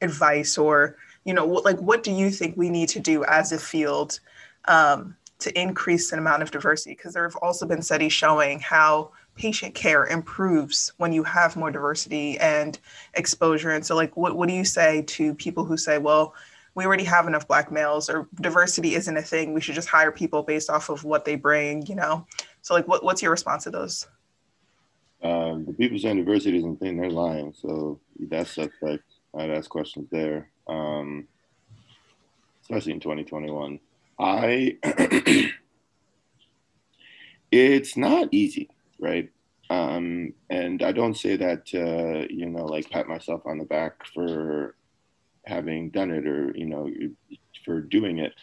advice or you know what, like what do you think we need to do as a field um, to increase an amount of diversity because there have also been studies showing how patient care improves when you have more diversity and exposure. And so like what, what do you say to people who say well we already have enough black males or diversity isn't a thing we should just hire people based off of what they bring you know? So like what, what's your response to those? Um, the people saying diversity isn't a thing they're lying. So that's suspect. I'd ask questions there, um, especially in 2021. I, it's not easy, right? Um, and I don't say that to, you know, like pat myself on the back for having done it or, you know, for doing it.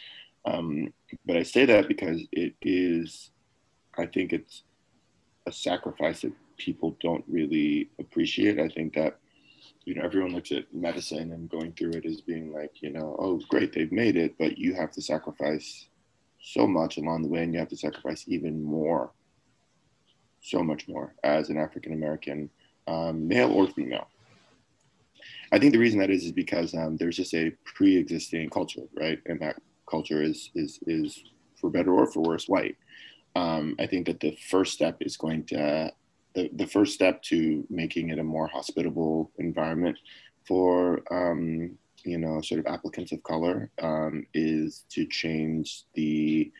Um, but I say that because it is, I think it's a sacrifice that people don't really appreciate. I think that you know, everyone looks at medicine and going through it as being like, you know, oh, great, they've made it, but you have to sacrifice so much along the way, and you have to sacrifice even more, so much more as an African American, um, male or female. I think the reason that is is because um, there's just a pre-existing culture, right? And that culture is is is for better or for worse white. Um, I think that the first step is going to the, the first step to making it a more hospitable environment for um, you know sort of applicants of color um, is to change the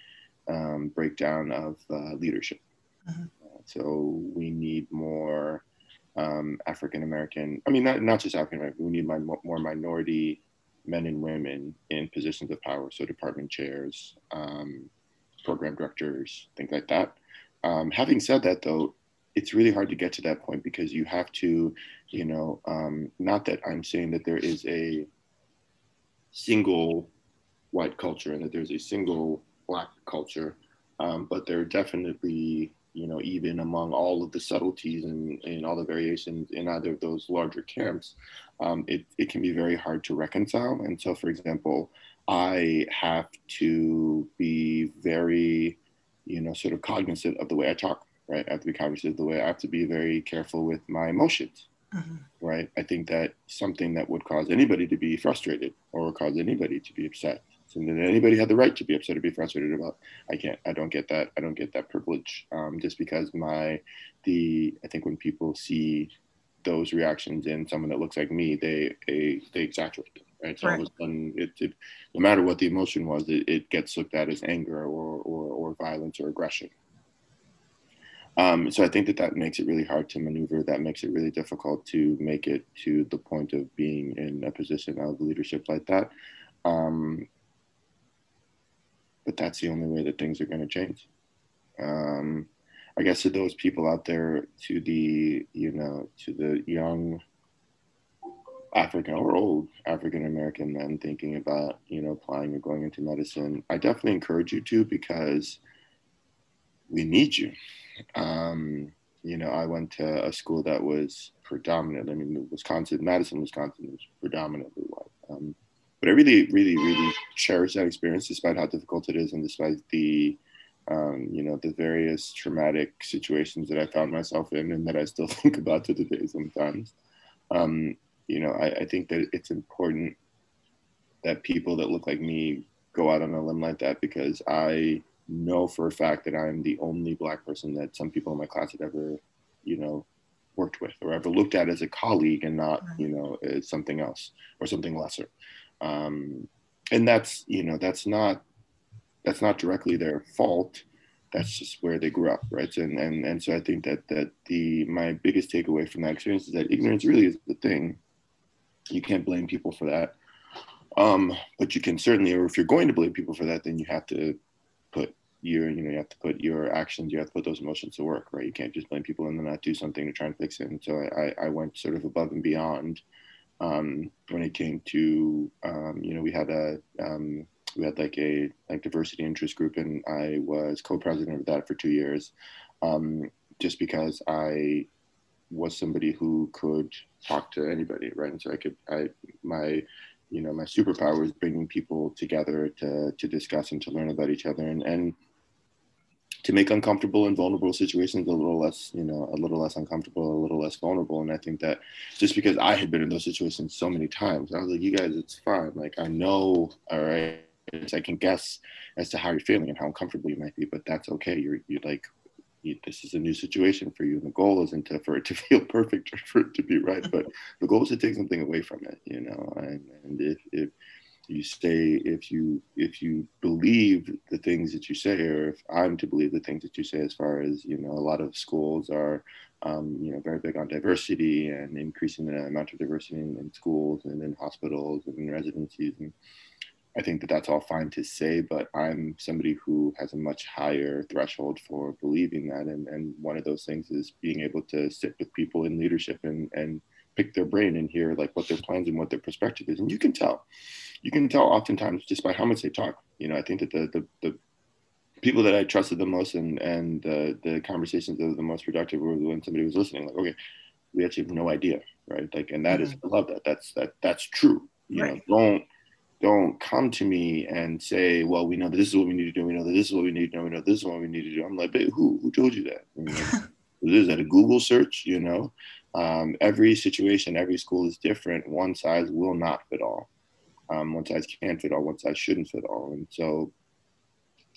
um, breakdown of uh, leadership. Uh-huh. so we need more um, African American. I mean, not not just African American. We need my, more minority men and women in positions of power. So department chairs, um, program directors, things like that. Um, having said that, though, it's really hard to get to that point because you have to, you know, um, not that I'm saying that there is a single white culture and that there's a single black culture, um, but there are definitely you know, even among all of the subtleties and, and all the variations in either of those larger camps, um, it, it can be very hard to reconcile. And so, for example, I have to be very, you know, sort of cognizant of the way I talk, right? I have to be cognizant of the way I have to be very careful with my emotions, mm-hmm. right? I think that something that would cause anybody to be frustrated or cause anybody to be upset something that anybody had the right to be upset or be frustrated about. I can't. I don't get that. I don't get that privilege. Um, just because my the I think when people see those reactions in someone that looks like me, they they, they exaggerate them. Right. So right. all of a sudden, it, it, no matter what the emotion was, it, it gets looked at as anger or or, or violence or aggression. Um, so I think that that makes it really hard to maneuver. That makes it really difficult to make it to the point of being in a position of leadership like that. Um, but that's the only way that things are going to change. Um, I guess to those people out there, to the you know, to the young African or old African American men thinking about you know applying or going into medicine, I definitely encourage you to because we need you. Um, you know, I went to a school that was predominant. I mean, Wisconsin, Madison, Wisconsin was predominantly white. Um, but I really, really, really cherish that experience, despite how difficult it is, and despite the, um, you know, the various traumatic situations that I found myself in, and that I still think about to today sometimes. Um, you know, I, I think that it's important that people that look like me go out on a limb like that because I know for a fact that I'm the only black person that some people in my class had ever, you know, worked with or ever looked at as a colleague and not, you know, as something else or something lesser. Um, and that's you know that's not that's not directly their fault. That's just where they grew up right? And and and so i think that that the my biggest takeaway from that experience is that ignorance really is the thing. You can't blame people for that. Um, but you can certainly or if you're going to blame people for that then you have to put your you know you have to put your actions you have to put those emotions to work right? You can't just blame people and then not do something to try and fix it. And so i i went sort of above and beyond um, when it came to um, you know we had a um, we had like a like diversity interest group and I was co-president of that for two years um, just because I was somebody who could talk to anybody right? And so I could I my you know my superpower is bringing people together to to discuss and to learn about each other and and to make uncomfortable and vulnerable situations a little less, you know, a little less uncomfortable, a little less vulnerable. And I think that just because I had been in those situations so many times, I was like, you guys, it's fine. Like I know, all right, I can guess as to how you're feeling and how uncomfortable you might be, but that's okay. You're you're like, this is a new situation for you, and the goal isn't to, for it to feel perfect or for it to be right, but the goal is to take something away from it, you know. And, and if if you say if you if you believe the things that you say or if i'm to believe the things that you say as far as you know a lot of schools are um, you know very big on diversity and increasing the amount of diversity in, in, schools and in hospitals and in residencies and i think that that's all fine to say but i'm somebody who has a much higher threshold for believing that and, and one of those things is being able to sit with people in leadership and and pick their brain and hear like what their plans and what their perspective is and you can tell. You can tell oftentimes just by how much they talk. You know i think that the the, the people that i trusted the most and and the the conversations that were the most productive were when somebody was listening like okay we actually have no idea right? Like and that mm-hmm. is, i love that. That's that that's true you right. know don't don't come to me and say, well, we know that this is what we need to do. We know that this is what we need to do. We know this is what we need to do. I'm like, who? Who told you that? You know, is that a Google search? You know, um, every situation, every school is different. One size will not fit all. Um, one size can't fit all. One size shouldn't fit all. And so,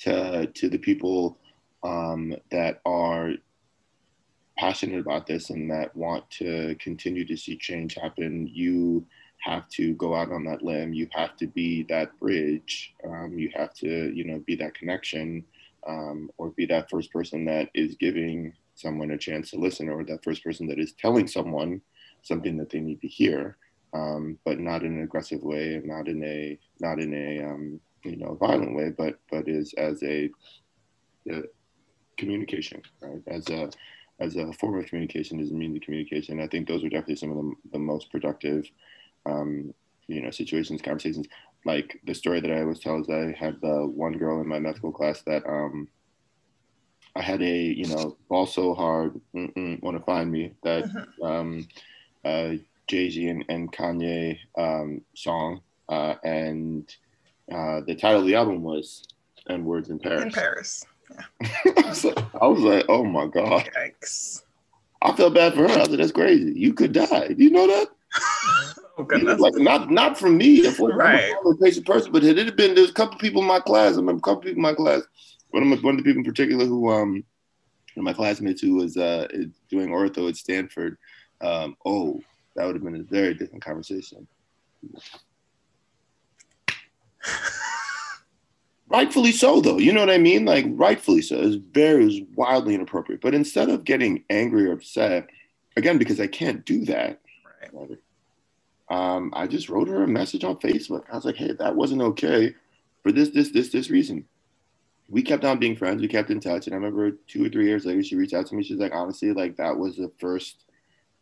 to to the people um, that are passionate about this and that want to continue to see change happen, you have to go out on that limb. You have to be that bridge. Um, you have to, you know, be that connection, um, or be that first person that is giving someone a chance to listen or that first person that is telling someone something that they need to hear um, but not in an aggressive way and not in a not in a um, you know violent way but but is as a, a, communication right as a as a form of communication is a means of communication i think those are definitely some of the, the most productive um, you know situations conversations like the story that I always tell is I had the one girl in my medical class that um, I had a you know ball so hard, want to find me that mm-hmm. um, uh, Jay Z and, and, Kanye um, song, uh, and uh, the title of the album was "And Words in Paris." In Paris. Yeah. I, was like, I was like, oh my god. Yikes. I felt bad for her. I said, that's crazy. You could die. Do you know that? Like not not from me. right. I'm a patient person, but it had been there's a couple people in my class. I remember a couple people in my class. One of my, one of the people in particular who um one of my classmates who was uh doing ortho at Stanford. Um, oh, that would have been a very different conversation. rightfully so though you know what i mean like rightfully so it's very it was wildly inappropriate but instead of getting angry or upset again because i can't do that right. Um, i just wrote her a message on facebook. I was like hey that wasn't okay for this this this this reason. We kept on being friends. We kept in touch. And i remember two or three years later she reached out to me. She's like honestly like that was the first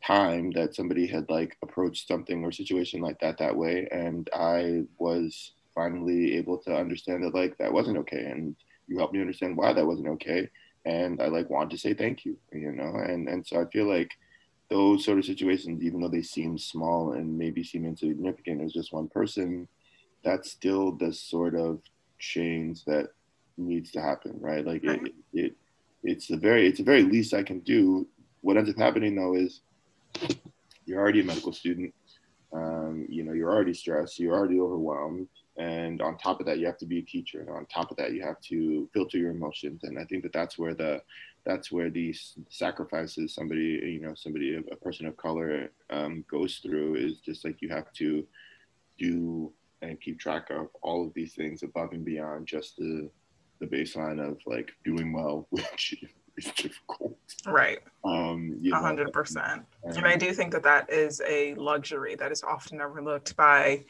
time that somebody had like approached something or situation like that that way. And i was finally able to understand that like that wasn't okay. And you helped me understand why that wasn't okay. And i like want to say thank you you know? And and so i feel like those sort of situations even though they seem small and maybe seem insignificant as just one person that's still the sort of change that needs to happen right? Like it, it it's the very it's the very least i can do. What ends up happening though is you're already a medical student. Um, you know you're already stressed. You're already overwhelmed and on top of that you have to be a teacher and on top of that you have to filter your emotions. And i think that that's where the that's where these sacrifices somebody you know somebody a person of color um, goes through is just like you have to do and keep track of all of these things above and beyond just the the baseline of like doing well which difficult right um a hundred percent and i do think that that is a luxury that is often overlooked by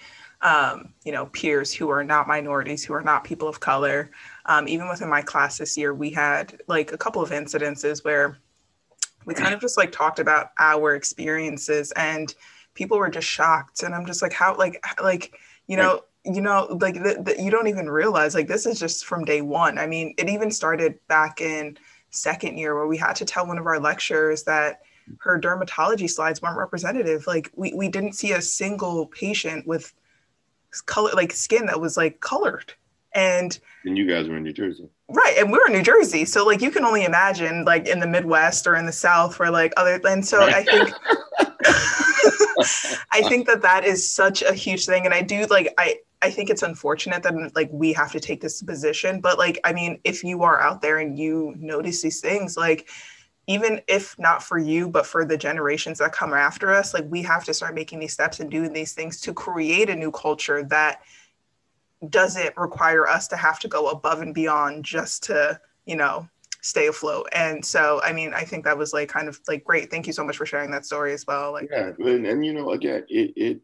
um, you know, peers who are not minorities, who are not people of color. Um, even within my class this year, we had like a couple of incidences where we kind of just like talked about our experiences and people were just shocked. And I'm just like, how, like, like, you know, you know, like the, the, you don't even realize like this is just from day one. I mean, it even started back in second year where we had to tell one of our lecturers that her dermatology slides weren't representative. Like we, we didn't see a single patient with color like skin that was like colored. And and you guys were in new jersey. Right and we were in new jersey. So like you can only imagine like in the midwest or in the south where like other and so i think i think that that is such a huge thing and i do like i i think it's unfortunate that like we have to take this position but like i mean if you are out there and you notice these things like even if not for you, but for the generations that come after us, like we have to start making these steps and doing these things to create a new culture that doesn't require us to have to go above and beyond just to, you know, stay afloat. And so, I mean, I think that was like kind of like great. Thank you so much for sharing that story as well. Like, yeah, and, and you know, again, it, it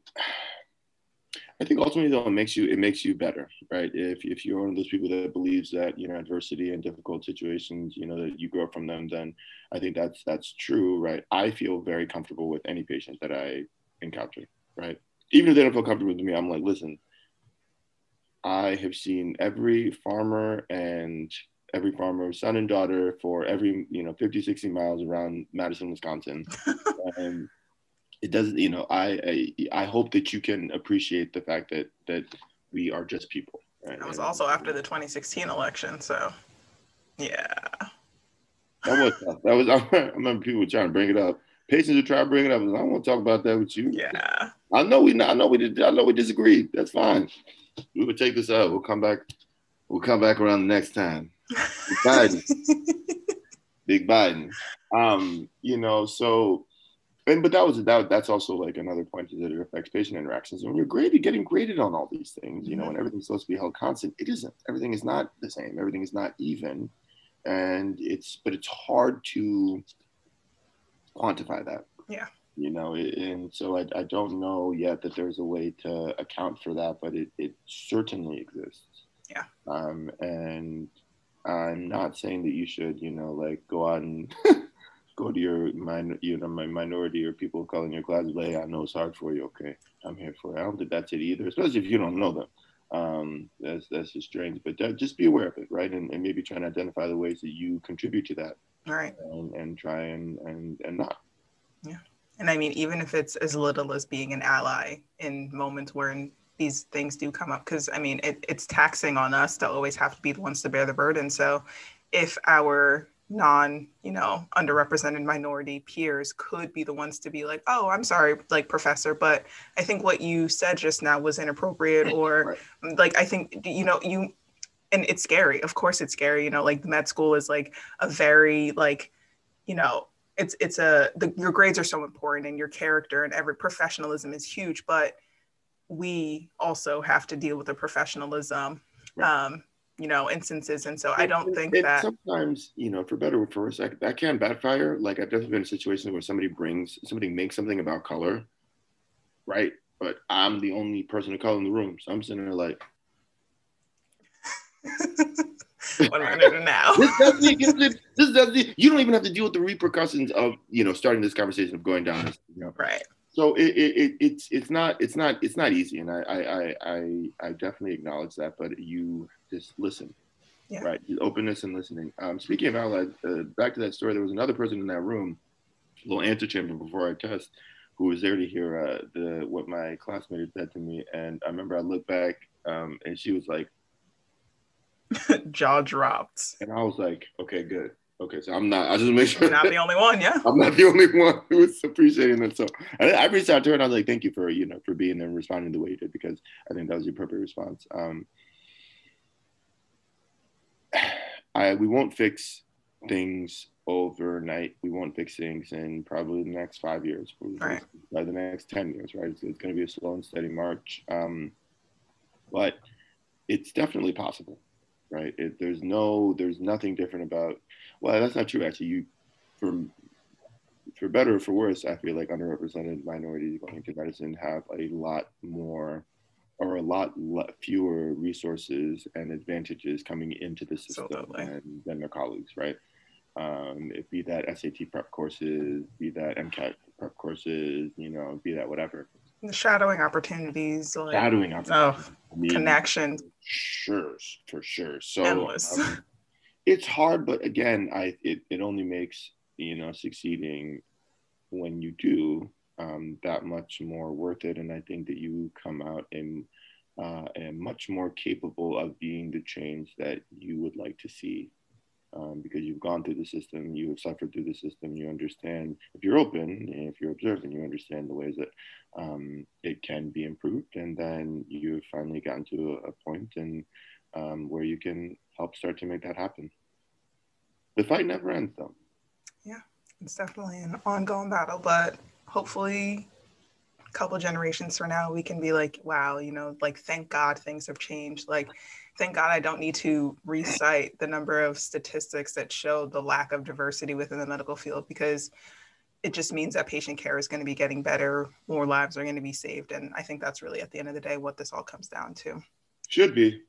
I think ultimately though it makes you it makes you better, right? If if you're one of those people that believes that you know adversity and difficult situations, you know that you grow from them, then I think that's that's true, right? I feel very comfortable with any patient that I encounter, right? Even if they don't feel comfortable with me, I'm like, listen, I have seen every farmer and every farmer's son and daughter for every you know 50 60 miles around madison wisconsin. And um, it doesn't you know I, I, I hope that you can appreciate the fact that that we are just people. Right? that was and, also after the 2016 election so yeah. That was that was i remember people trying to bring it up. Patients are trying to bring it up. I don't want to talk about that with you. Yeah. I know we i know we did i know we disagreed that's fine. We will take this out we'll come back we'll come back around the next time big biden big biden um you know so and but that was that that's also like another point is that it affects patient interactions. And you're graded getting graded on all these things you know and everything's supposed to be held constant it isn't. Everything is not the same. Everything is not even. And it's but it's hard to quantify that. Yeah. You know and so I, I don't know yet that there's a way to account for that but it, it certainly exists. Yeah. Um and i'm not saying that you should you know like go out and go to your min- you know my minority or people of color in your class. Hey, I know it's hard for you. Okay, I'm here for it. I don't think that's it either, especially if you don't know them. um, that's that's just strange. But just be aware of it, right? And, and maybe try and identify the ways that you contribute to that, right? And, and try and and and not. Yeah, and I mean, even if it's as little as being an ally in moments where these things do come up, because I mean, it, it's taxing on us to always have to be the ones to bear the burden. So, if our non you know underrepresented minority peers could be the ones to be like oh i'm sorry like professor but i think what you said just now was inappropriate or right. like i think you know you and it's scary of course it's scary you know like med school is like a very like you know it's it's a the, your grades are so important and your character and every professionalism is huge but we also have to deal with the professionalism right. um you know instances and so i don't think it, that sometimes you know for better or for worse that, that can backfire like i've definitely been in situations where somebody brings somebody makes something about color right but i'm the only person of color in the room so i'm sitting there like what am I gonna do now? this doesn't, this doesn't, you don't even have to deal with the repercussions of you know starting this conversation of going down this, you know. Right. So it, it, it's it's not it's not it's not easy, and I I I I definitely acknowledge that. But you just listen. Yeah. Right. Openness and listening. Um, speaking of allies, uh, back to that story, there was another person in that room, a little antechamber before I test, who was there to hear uh, the what my classmate had said to me. And I remember I looked back um, and she was like, jaw dropped. And I was like, okay, good. Okay, so I'm not. I just make sure. You're not the only one, yeah. I'm not the only one who is appreciating that. So I, I, reached out to her and I was like, "Thank you for you know for being there and responding the way you did because I think that was the appropriate response." Um, I we won't fix things overnight. We won't fix things in probably the next five years, right. by the next ten years, right? It's, it's going to be a slow and steady march, um, but it's definitely possible, right? It, there's no, there's nothing different about. Well, that's not true actually. You, for for better or for worse, I feel like underrepresented minorities going into medicine have a lot more or a lot fewer resources and advantages coming into the system than, than, their colleagues, right? Um, it be that SAT prep courses, be that MCAT prep courses, you know, be that whatever. The shadowing opportunities, like, shadowing opportunities, oh, I mean, connection. Sure, for sure. So endless. Um, it's hard, but again, I it, it only makes you know succeeding when you do um, that much more worth it. And I think that you come out and uh, and much more capable of being the change that you would like to see. Um, because you've gone through the system, you have suffered through the system, you understand, if you're open if you're observant, you understand the ways that um, it can be improved. And then you've finally gotten to a, a point and um, where you can help start to make that happen. The fight never ends, though. Yeah, it's definitely an ongoing battle, but hopefully a couple generations from now we can be like wow you know like thank god things have changed like thank god i don't need to recite the number of statistics that show the lack of diversity within the medical field because it just means that patient care is going to be getting better more lives are going to be saved and i think that's really at the end of the day what this all comes down to should be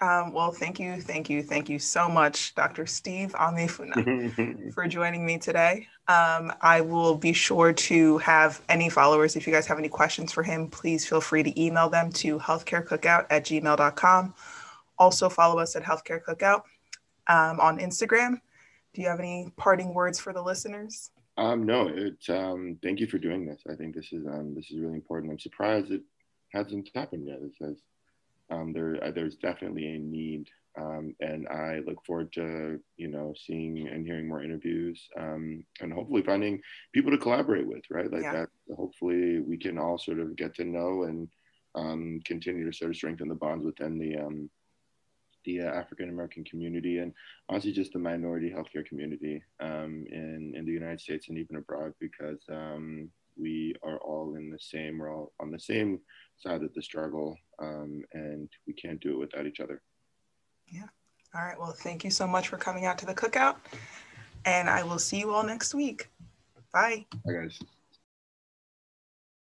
um, well, thank you, thank you, thank you so much, Dr. Steve Onyeifuna, for joining me today. Um, I will be sure to have any followers. If you guys have any questions for him, please feel free to email them to healthcarecookout at gmail.com. Also, follow us at Healthcare Cookout um, on Instagram. Do you have any parting words for the listeners? Um, no, it, um, thank you for doing this. I think this is um, this is really important. I'm surprised it hasn't happened yet. It says um, there uh, there's definitely a need, um, and I look forward to you know seeing and hearing more interviews, um, and hopefully finding people to collaborate with. Right, like yeah. that. Hopefully, we can all sort of get to know and um, continue to sort of strengthen the bonds within the um, the uh, African American community and honestly just the minority healthcare community um, in in the United States and even abroad because um, we are all in the same we're all on the same side of the struggle um, and we can't do it without each other. Yeah. All right. Well thank you so much for coming out to the cookout and i will see you all next week. Bye. Bye guys